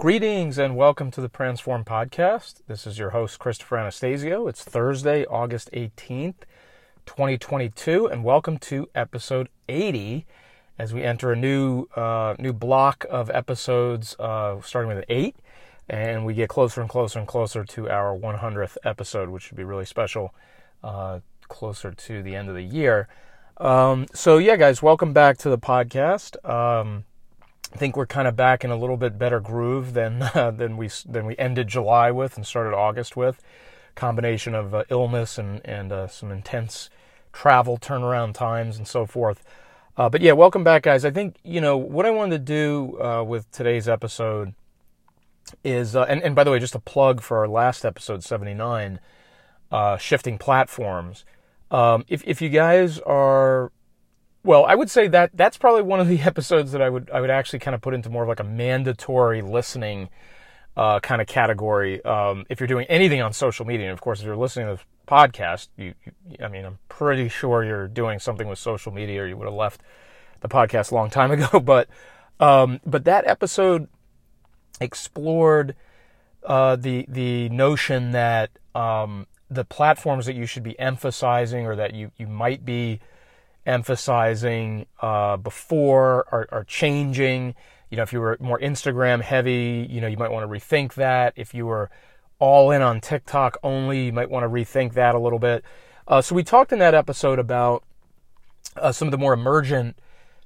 Greetings and welcome to the Transform Podcast. This is your host, Christopher Anastasio. It's Thursday, August 18th, 2022, and welcome to episode 80 as we enter a new uh, new block of episodes uh, starting with an 8 and we get closer and closer and closer to our 100th episode, which should be really special uh, closer to the end of the year. Um, so, yeah, guys, welcome back to the podcast. Um, I think we're kind of back in a little bit better groove than uh, than we than we ended July with and started August with. Combination of uh, illness and and uh, some intense travel turnaround times and so forth. Uh, but yeah, welcome back, guys. I think you know what I wanted to do uh, with today's episode is, uh, and and by the way, just a plug for our last episode seventy nine, shifting platforms. Um, if if you guys are well, I would say that that's probably one of the episodes that I would I would actually kind of put into more of like a mandatory listening uh, kind of category. Um, if you're doing anything on social media, and of course, if you're listening to this podcast, you, you, I mean, I'm pretty sure you're doing something with social media, or you would have left the podcast a long time ago. But um, but that episode explored uh, the the notion that um, the platforms that you should be emphasizing, or that you you might be emphasizing uh, before are, are changing. You know, if you were more Instagram heavy, you know, you might want to rethink that. If you were all in on TikTok only, you might want to rethink that a little bit. Uh, so we talked in that episode about uh, some of the more emergent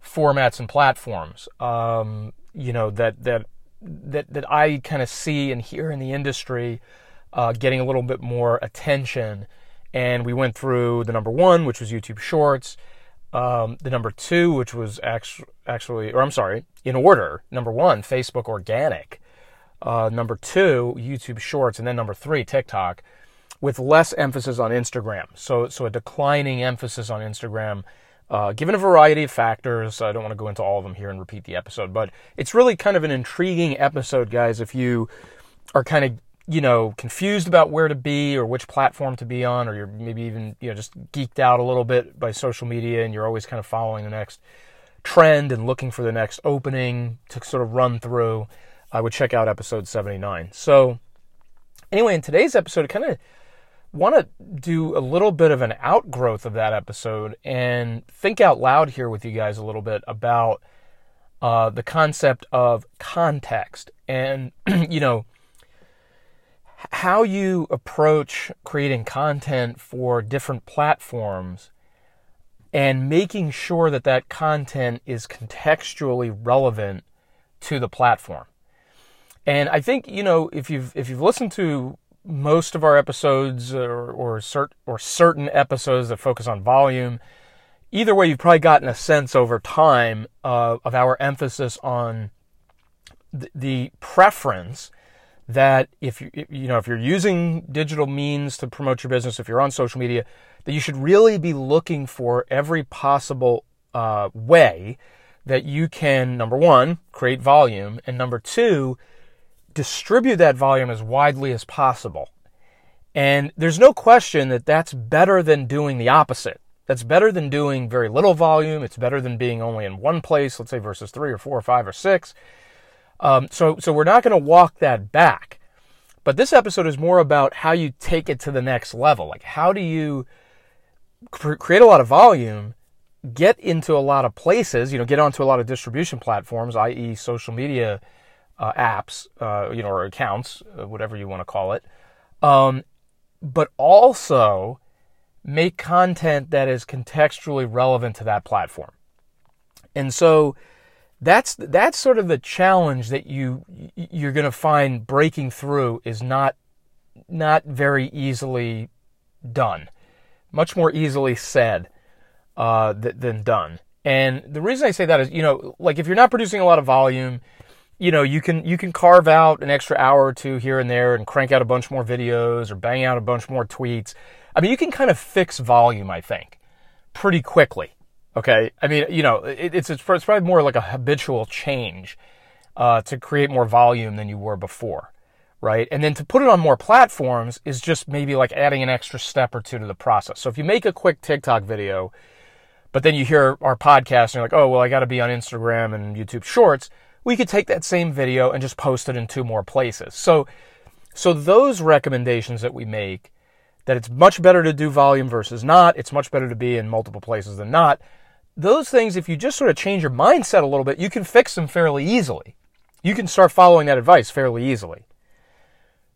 formats and platforms. Um, you know that that that that I kind of see and hear in the industry uh, getting a little bit more attention. And we went through the number one, which was YouTube Shorts. Um, the number two, which was actually, actually, or I'm sorry, in order. Number one, Facebook Organic. Uh, number two, YouTube Shorts, and then number three, TikTok, with less emphasis on Instagram. So, so a declining emphasis on Instagram, uh, given a variety of factors. I don't want to go into all of them here and repeat the episode, but it's really kind of an intriguing episode, guys. If you are kind of you know, confused about where to be or which platform to be on, or you're maybe even, you know, just geeked out a little bit by social media and you're always kind of following the next trend and looking for the next opening to sort of run through, I would check out episode 79. So, anyway, in today's episode, I kind of want to do a little bit of an outgrowth of that episode and think out loud here with you guys a little bit about uh, the concept of context. And, you know, how you approach creating content for different platforms and making sure that that content is contextually relevant to the platform. And I think you know if you've if you've listened to most of our episodes or or, cert, or certain episodes that focus on volume, either way, you've probably gotten a sense over time uh, of our emphasis on the, the preference that if you you know if you're using digital means to promote your business, if you're on social media, that you should really be looking for every possible uh, way that you can number one create volume and number two distribute that volume as widely as possible. And there's no question that that's better than doing the opposite. That's better than doing very little volume. It's better than being only in one place, let's say versus three or four or five or six. Um, so, so we're not going to walk that back. But this episode is more about how you take it to the next level. Like, how do you cr- create a lot of volume, get into a lot of places, you know, get onto a lot of distribution platforms, i.e., social media uh, apps, uh, you know, or accounts, uh, whatever you want to call it, um, but also make content that is contextually relevant to that platform. And so, that's that's sort of the challenge that you you're going to find breaking through is not not very easily done, much more easily said uh, th- than done. And the reason I say that is, you know, like if you're not producing a lot of volume, you know, you can you can carve out an extra hour or two here and there and crank out a bunch more videos or bang out a bunch more tweets. I mean, you can kind of fix volume, I think, pretty quickly. Okay, I mean, you know, it, it's it's probably more like a habitual change uh, to create more volume than you were before, right? And then to put it on more platforms is just maybe like adding an extra step or two to the process. So if you make a quick TikTok video, but then you hear our podcast and you're like, oh well, I got to be on Instagram and YouTube Shorts. we could take that same video and just post it in two more places. So, so those recommendations that we make, that it's much better to do volume versus not, it's much better to be in multiple places than not. Those things, if you just sort of change your mindset a little bit, you can fix them fairly easily. You can start following that advice fairly easily.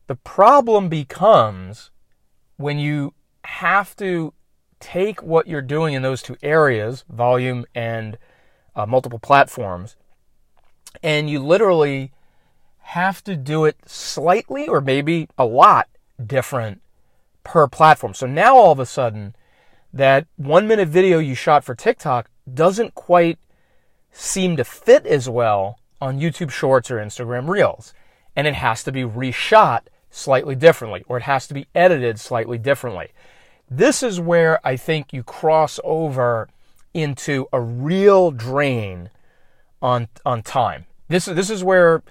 The problem becomes when you have to take what you're doing in those two areas, volume and uh, multiple platforms, and you literally have to do it slightly or maybe a lot different per platform. So now all of a sudden, that one minute video you shot for TikTok doesn't quite seem to fit as well on YouTube Shorts or Instagram Reels. And it has to be reshot slightly differently, or it has to be edited slightly differently. This is where I think you cross over into a real drain on on time. This this is where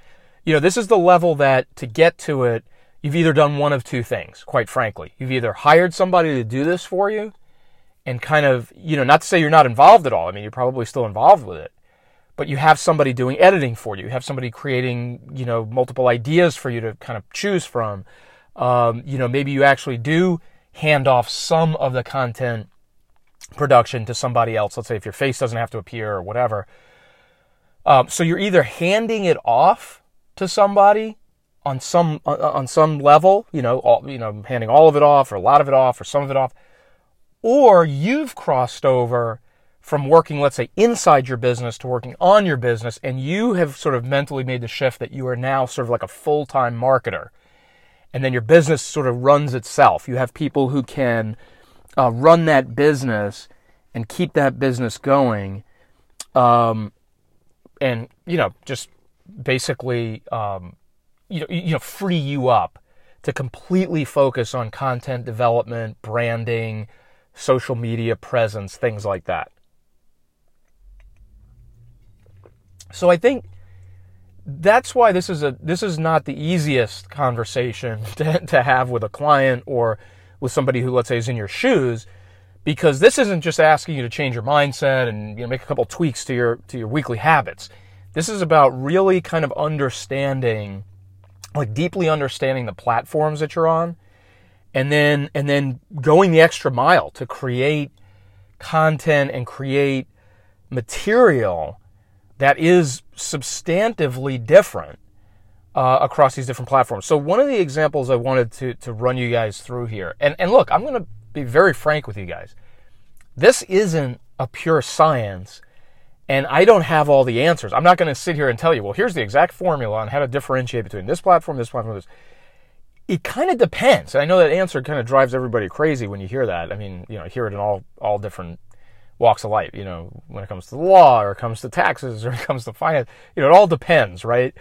you know this is the level that to get to it you've either done one of two things, quite frankly. You've either hired somebody to do this for you and kind of, you know, not to say you're not involved at all. I mean, you're probably still involved with it but you have somebody doing editing for you. You have somebody creating, you know, multiple ideas for you to kind of choose from. Um, you know, maybe you actually do hand off some of the content production to somebody else. Let's say if your face doesn't have to appear or whatever. Um, so you're either handing it off to somebody on some on some level, you know, all, you know, handing all of it off or a lot of it off or some of it off, or you've crossed over from working, let's say, inside your business to working on your business, and you have sort of mentally made the shift that you are now sort of like a full time marketer. And then your business sort of runs itself. You have people who can uh, run that business and keep that business going, um, and you know, just basically, um, you know, you know, free you up to completely focus on content development, branding, social media presence, things like that. So I think that's why this is a this is not the easiest conversation to, to have with a client or with somebody who let's say is in your shoes because this isn't just asking you to change your mindset and you know make a couple tweaks to your to your weekly habits. This is about really kind of understanding like deeply understanding the platforms that you're on and then and then going the extra mile to create content and create material that is substantively different uh, across these different platforms. So one of the examples I wanted to to run you guys through here, and and look, I'm going to be very frank with you guys. This isn't a pure science, and I don't have all the answers. I'm not going to sit here and tell you, well, here's the exact formula on how to differentiate between this platform, this platform, this. It kind of depends. I know that answer kind of drives everybody crazy when you hear that. I mean, you know, hear it in all all different walks of life, you know, when it comes to the law or it comes to taxes or it comes to finance, you know, it all depends, right?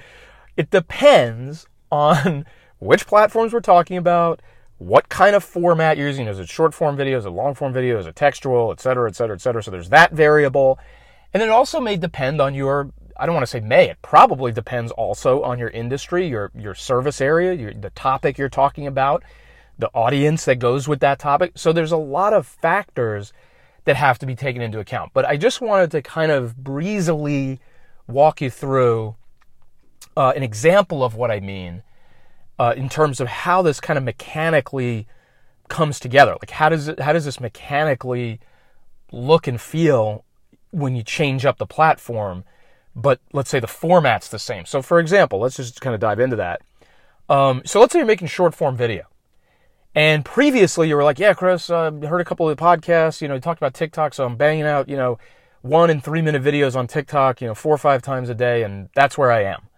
It depends on which platforms we're talking about, what kind of format you're using. Is it short form video? Is it long form video? Is it textual, et cetera, et cetera, et cetera? So there's that variable. And it also may depend on your, I don't want to say may, it probably depends also on your industry, your, your service area, your, the topic you're talking about, the audience that goes with that topic. So there's a lot of factors that have to be taken into account. But I just wanted to kind of breezily walk you through uh, an example of what I mean uh, in terms of how this kind of mechanically comes together. Like how does it, how does this mechanically look and feel when you change up the platform, but let's say the format's the same. So for example, let's just kind of dive into that. Um, so let's say you're making short form video. And previously, you were like, "Yeah, Chris, I uh, heard a couple of the podcasts. You know, you talked about TikTok, so I'm banging out, you know, one and three minute videos on TikTok, you know, four or five times a day, and that's where I am."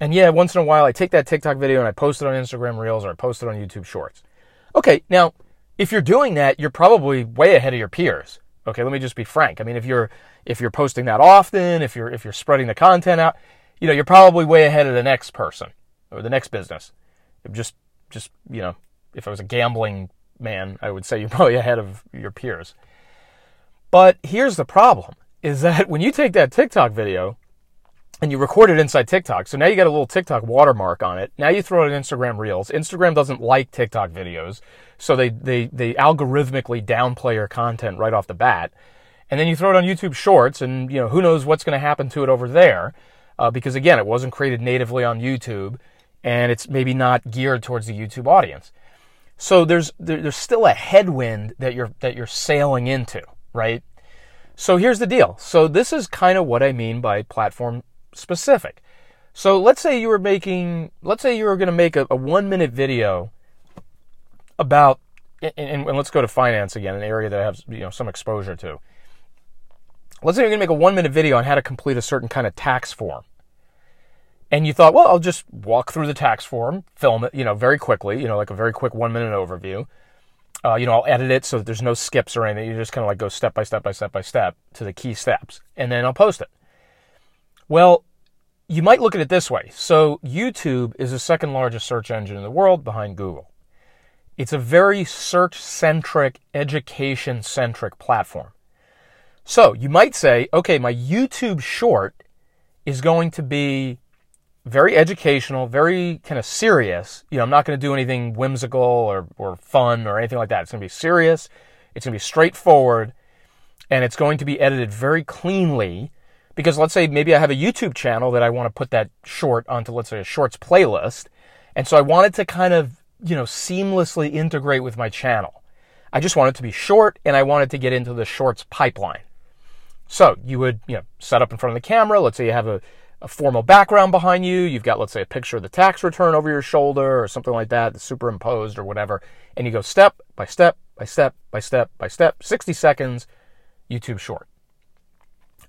And yeah, once in a while, I take that TikTok video and I post it on Instagram Reels or I post it on YouTube Shorts. Okay, now if you're doing that, you're probably way ahead of your peers. Okay, let me just be frank. I mean, if you're if you're posting that often, if you're if you're spreading the content out, you know, you're probably way ahead of the next person or the next business. Just just you know, if I was a gambling man, I would say you're probably ahead of your peers. But here's the problem is that when you take that TikTok video and you record it inside TikTok, so now you got a little TikTok watermark on it. Now you throw it in Instagram Reels. Instagram doesn't like TikTok videos, so they, they, they algorithmically downplay your content right off the bat. And then you throw it on YouTube Shorts, and you know who knows what's going to happen to it over there. uh, because again, it wasn't created natively on YouTube, and it's maybe not geared towards the YouTube audience. So there's there, there's still a headwind that you're that you're sailing into, right? So here's the deal. So this is kind of what I mean by platform specific. So let's say you were making, let's say you were going to make a, a one minute video about, and, and, let's go to finance again, an area that I have you know some exposure to. Let's say you're going to make a one minute video on how to complete a certain kind of tax form. And you thought, well, I'll just walk through the tax form, film it, you know, very quickly, you know, like a very quick one minute overview. Uh, you know, I'll edit it so that there's no skips or anything. You just kind of like go step by step by step by step to the key steps, and then I'll post it. Well, you might look at it this way. So, YouTube is the second largest search engine in the world behind Google. It's a very search centric, education centric platform. So, you might say, okay, my YouTube short is going to be very educational, very kind of serious. You know, I'm not going to do anything whimsical or, or fun or anything like that. It's going to be serious, it's going to be straightforward, and it's going to be edited very cleanly because let's say maybe I have a YouTube channel that I want to put that short onto, let's say, a shorts playlist. And so I wanted to kind of, you know, seamlessly integrate with my channel. I just wanted to be short and I wanted to get into the shorts pipeline. So you would, you know, set up in front of the camera. Let's say you have a, a formal background behind you. You've got, let's say, a picture of the tax return over your shoulder or something like that, superimposed or whatever. And you go step by step by step by step by step, 60 seconds, YouTube short.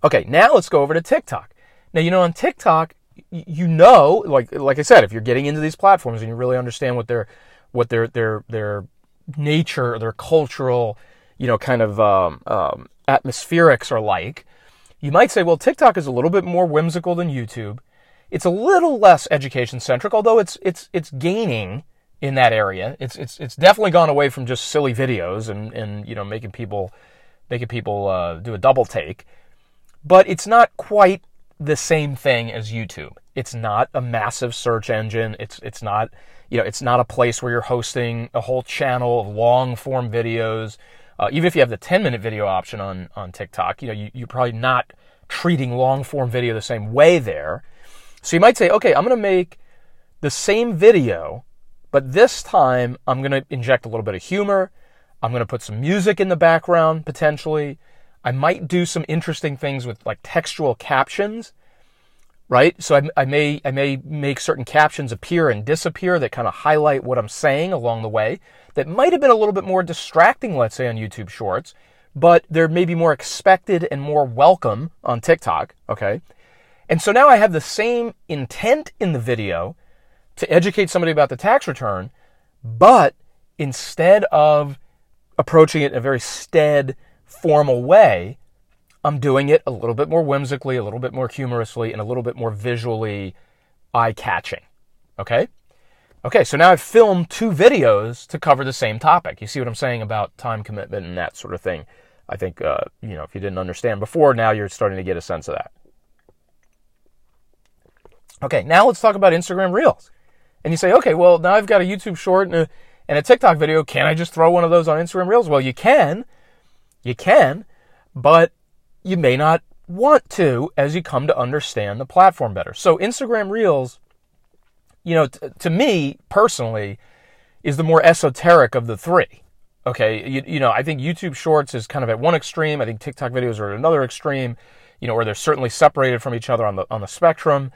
Okay, now let's go over to TikTok. Now, you know, on TikTok, you know, like like I said, if you're getting into these platforms and you really understand what their what their their their nature, or their cultural, you know, kind of um, um, atmospherics are like, you might say, well, TikTok is a little bit more whimsical than YouTube. It's a little less education centric, although it's it's it's gaining in that area. It's it's it's definitely gone away from just silly videos and and you know making people making people uh, do a double take but it's not quite the same thing as YouTube. It's not a massive search engine. It's it's not you know it's not a place where you're hosting a whole channel of long form videos. Uh, even if you have the 10 minute video option on on TikTok, you know you, you're probably not treating long form video the same way there. So you might say, okay, I'm going to make the same video, but this time I'm going to inject a little bit of humor. I'm going to put some music in the background potentially. I might do some interesting things with like textual captions, right? So I, I, may I may make certain captions appear and disappear that kind of highlight what I'm saying along the way. That might have been a little bit more distracting, let's say on YouTube Shorts, but they're maybe more expected and more welcome on TikTok. Okay, and so now I have the same intent in the video to educate somebody about the tax return, but instead of approaching it in a very stead formal way, I'm doing it a little bit more whimsically, a little bit more humorously, and a little bit more visually eye catching. Okay? Okay, so now I've filmed two videos to cover the same topic. You see what I'm saying about time commitment and that sort of thing. I think, uh, you know, if you didn't understand before, now you're starting to get a sense of that. Okay, now let's talk about Instagram Reels. And you say, okay, well, now I've got a YouTube short and a, and a TikTok video. Can I just throw one of those on Instagram Reels? Well, you can, you can, but you may not want to as you come to understand the platform better. So Instagram Reels, you know, t- to me personally, is the more esoteric of the three. Okay, you, you know, I think YouTube Shorts is kind of at one extreme. I think TikTok videos are at another extreme. You know, where they're certainly separated from each other on the on the spectrum.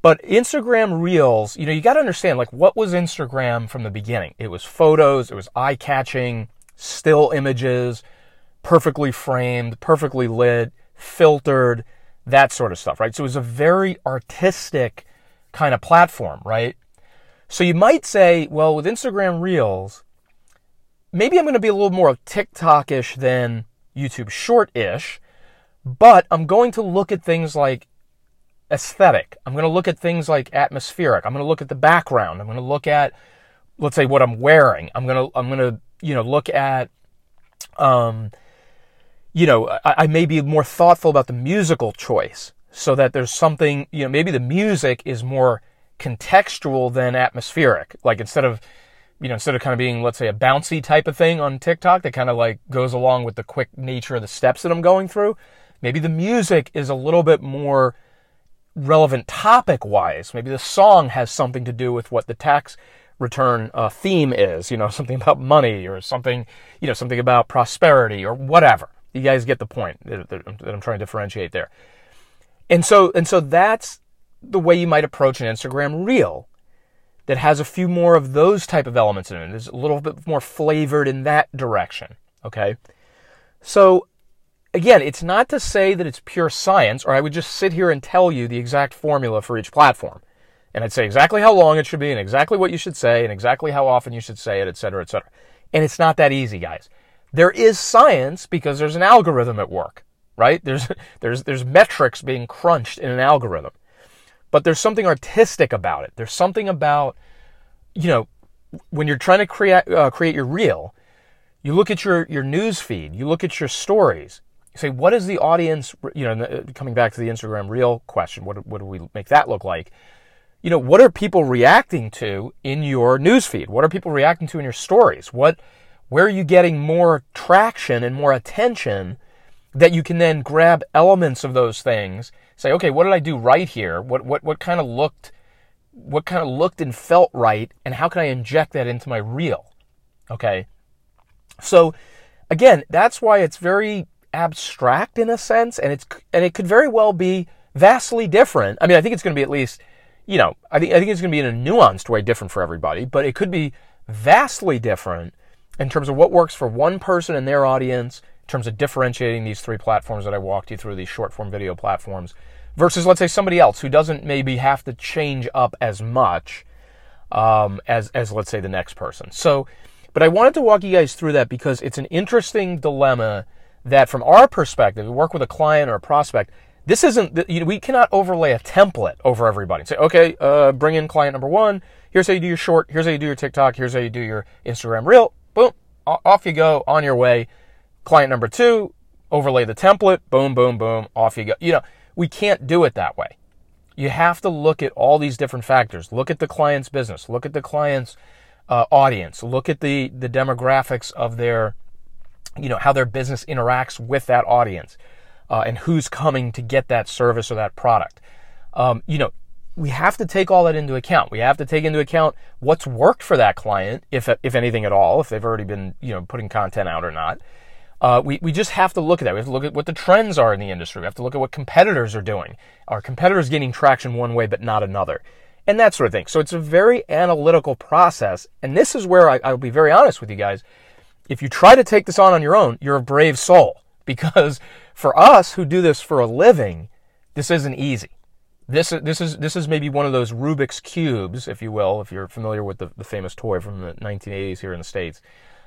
But Instagram Reels, you know, you got to understand like what was Instagram from the beginning? It was photos, it was eye catching, still images perfectly framed, perfectly lit, filtered, that sort of stuff, right? So it was a very artistic kind of platform, right? So you might say, well, with Instagram Reels, maybe I'm going to be a little more TikTok-ish than YouTube short-ish, but I'm going to look at things like aesthetic. I'm going to look at things like atmospheric. I'm going to look at the background. I'm going to look at, let's say, what I'm wearing. I'm going to, I'm going to, you know, look at, um, you know, I, I may be more thoughtful about the musical choice so that there's something, you know, maybe the music is more contextual than atmospheric. Like instead of, you know, instead of kind of being, let's say, a bouncy type of thing on TikTok that kind of like goes along with the quick nature of the steps that I'm going through, maybe the music is a little bit more relevant topic wise. Maybe the song has something to do with what the tax return uh, theme is, you know, something about money or something, you know, something about prosperity or whatever. You guys get the point that, I'm trying to differentiate there. And so, and so that's the way you might approach an Instagram reel that has a few more of those type of elements in it. It's a little bit more flavored in that direction. Okay. So again, it's not to say that it's pure science, or I would just sit here and tell you the exact formula for each platform. And I'd say exactly how long it should be, and exactly what you should say, and exactly how often you should say it, et cetera, et cetera. And it's not that easy, guys. There is science because there's an algorithm at work, right? There's, there's, there's metrics being crunched in an algorithm. But there's something artistic about it. There's something about, you know, when you're trying to create, uh, create your reel, you look at your, your news feed, you look at your stories, say, what is the audience, you know, uh, coming back to the Instagram reel question, what, what do we make that look like? You know, what are people reacting to in your newsfeed? What are people reacting to in your stories? What, where are you getting more traction and more attention that you can then grab elements of those things, say, okay, what did I do right here? What, what, what kind of looked, what kind of looked and felt right? And how can I inject that into my reel? Okay. So again, that's why it's very abstract in a sense, and it's and it could very well be vastly different. I mean, I think it's going to be at least, you know, I think I think it's going to be in a nuanced way different for everybody, but it could be vastly different in terms of what works for one person and their audience, in terms of differentiating these three platforms that I walked you through, these short form video platforms, versus let's say somebody else who doesn't maybe have to change up as much um, as as let's say the next person. So, but I wanted to walk you guys through that because it's an interesting dilemma that from our perspective, we work with a client or a prospect, this isn't, you know, we cannot overlay a template over everybody say, okay, uh, bring in client number one. Here's how you do your short. Here's how you do your TikTok. Here's how you do your Instagram reel. Boom. Off you go on your way. Client number two, overlay the template. Boom, boom, boom. Off you go. You know, we can't do it that way. You have to look at all these different factors. Look at the client's business. Look at the client's uh, audience. Look at the, the demographics of their you know, how their business interacts with that audience uh, and who's coming to get that service or that product. Um, you know, we have to take all that into account. We have to take into account what's worked for that client, if, if anything at all, if they've already been, you know, putting content out or not. Uh, we, we just have to look at that. We have to look at what the trends are in the industry. We have to look at what competitors are doing. Are competitors gaining traction one way but not another? And that sort of thing. So it's a very analytical process. And this is where I, I'll be very honest with you guys if you try to take this on on your own, you're a brave soul. Because for us who do this for a living, this isn't easy. This, this, is, this is maybe one of those Rubik's Cubes, if you will, if you're familiar with the, the famous toy from the 1980s here in the States.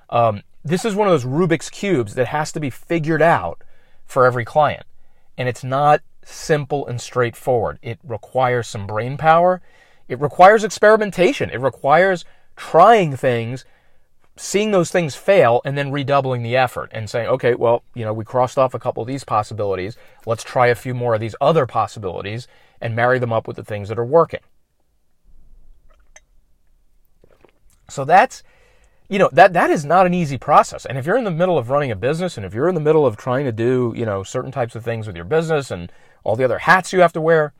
Um, this is one of those Rubik's Cubes that has to be figured out for every client. And it's not simple and straightforward. It requires some brain power. It requires experimentation. It requires trying things seeing those things fail and then redoubling the effort and saying, okay, well, you know, we crossed off a couple of these possibilities. Let's try a few more of these other possibilities and marry them up with the things that are working. So that's, you know, that, that is not an easy process. And if you're in the middle of running a business and if you're in the middle of trying to do, you know, certain types of things with your business and all the other hats you have to wear,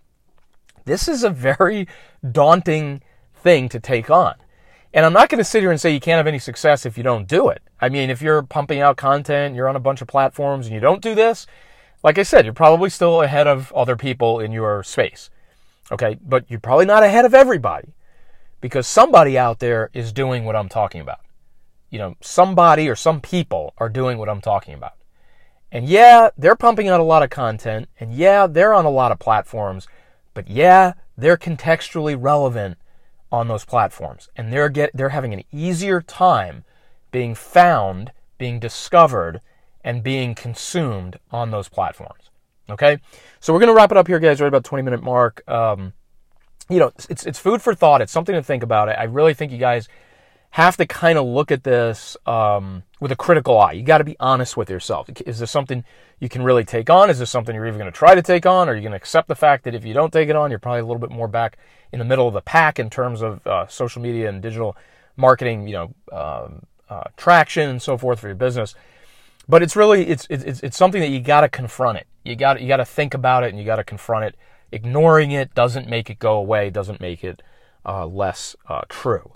this is a very daunting thing to take on. And I'm not going to sit here and say you can't have any success if you don't do it. I mean, if you're pumping out content, you're on a bunch of platforms and you don't do this, like I said, you're probably still ahead of other people in your space. Okay. But you're probably not ahead of everybody because somebody out there is doing what I'm talking about. You know, somebody or some people are doing what I'm talking about. And yeah, they're pumping out a lot of content and yeah, they're on a lot of platforms, but yeah, they're contextually relevant on those platforms, and they're get they're having an easier time being found, being discovered, and being consumed on those platforms. Okay, so we're gonna wrap it up here, guys. Right about twenty minute mark. Um, you know, it's it's food for thought. It's something to think about. I really think you guys have to kind of look at this um, with a critical eye. You got to be honest with yourself. Is this something you can really take on? Is this something you're even going to try to take on? Are you going to accept the fact that if you don't take it on, you're probably a little bit more back in the middle of the pack in terms of uh, social media and digital marketing, you know, um, uh, traction and so forth for your business. But it's really it's it's it's something that you got to confront it. You got you got to think about it and you got to confront it ignoring it doesn't make it go away, doesn't make it uh, less uh, true.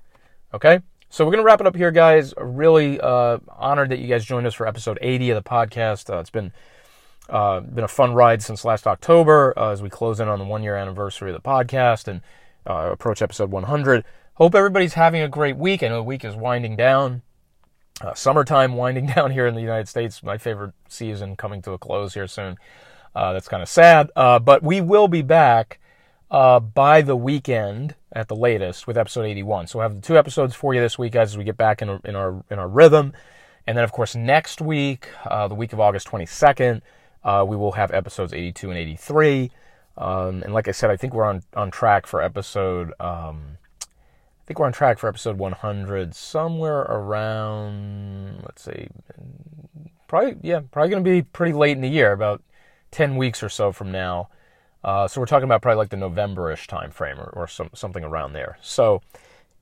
Okay? So we're to wrap it up here, guys. Really uh, honored that you guys joined us for episode 80 of the podcast. Uh, it's been uh, been a fun ride since last October uh, as we close in on the one year anniversary of the podcast and approach episode 100. Hope everybody's having a great week. I know the week is winding down. Uh, summertime winding down here in the United States. My favorite season coming to a close here soon. Uh, that's kind of sad. Uh, but we will be back by the weekend at the latest with episode 81. So we'll have two episodes for you this week, guys, as we get back in, in our in our rhythm. And then, of course, next week, the week of August 22nd, uh, we will have episodes 82 and 83. Um, and like I said, I think we're on, on track for episode. Um, think we're on track for episode 100 somewhere around. Let's see, probably yeah, probably going to be pretty late in the year, about 10 weeks or so from now. Uh, so we're talking about probably like the November-ish time frame or, or some, something around there. So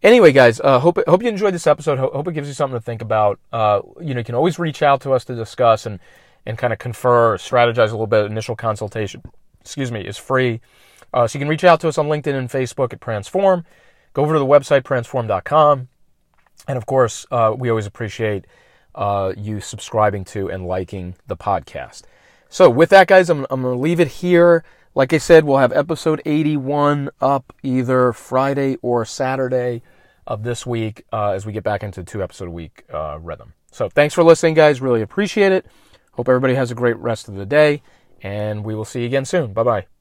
anyway, guys, uh, hope hope you enjoyed this episode. Hope it gives you something to think about. Uh, you know, you can always reach out to us to discuss and and kind of confer, strategize a little bit. Initial consultation, excuse me, is free. Uh, so you can reach out to us on LinkedIn and Facebook at Transform. Go over to the website, transform.com. And of course, uh, we always appreciate uh, you subscribing to and liking the podcast. So, with that, guys, I'm, I'm going to leave it here. Like I said, we'll have episode 81 up either Friday or Saturday of this week uh, as we get back into two episode a week uh, rhythm. So, thanks for listening, guys. Really appreciate it. Hope everybody has a great rest of the day, and we will see you again soon. Bye bye.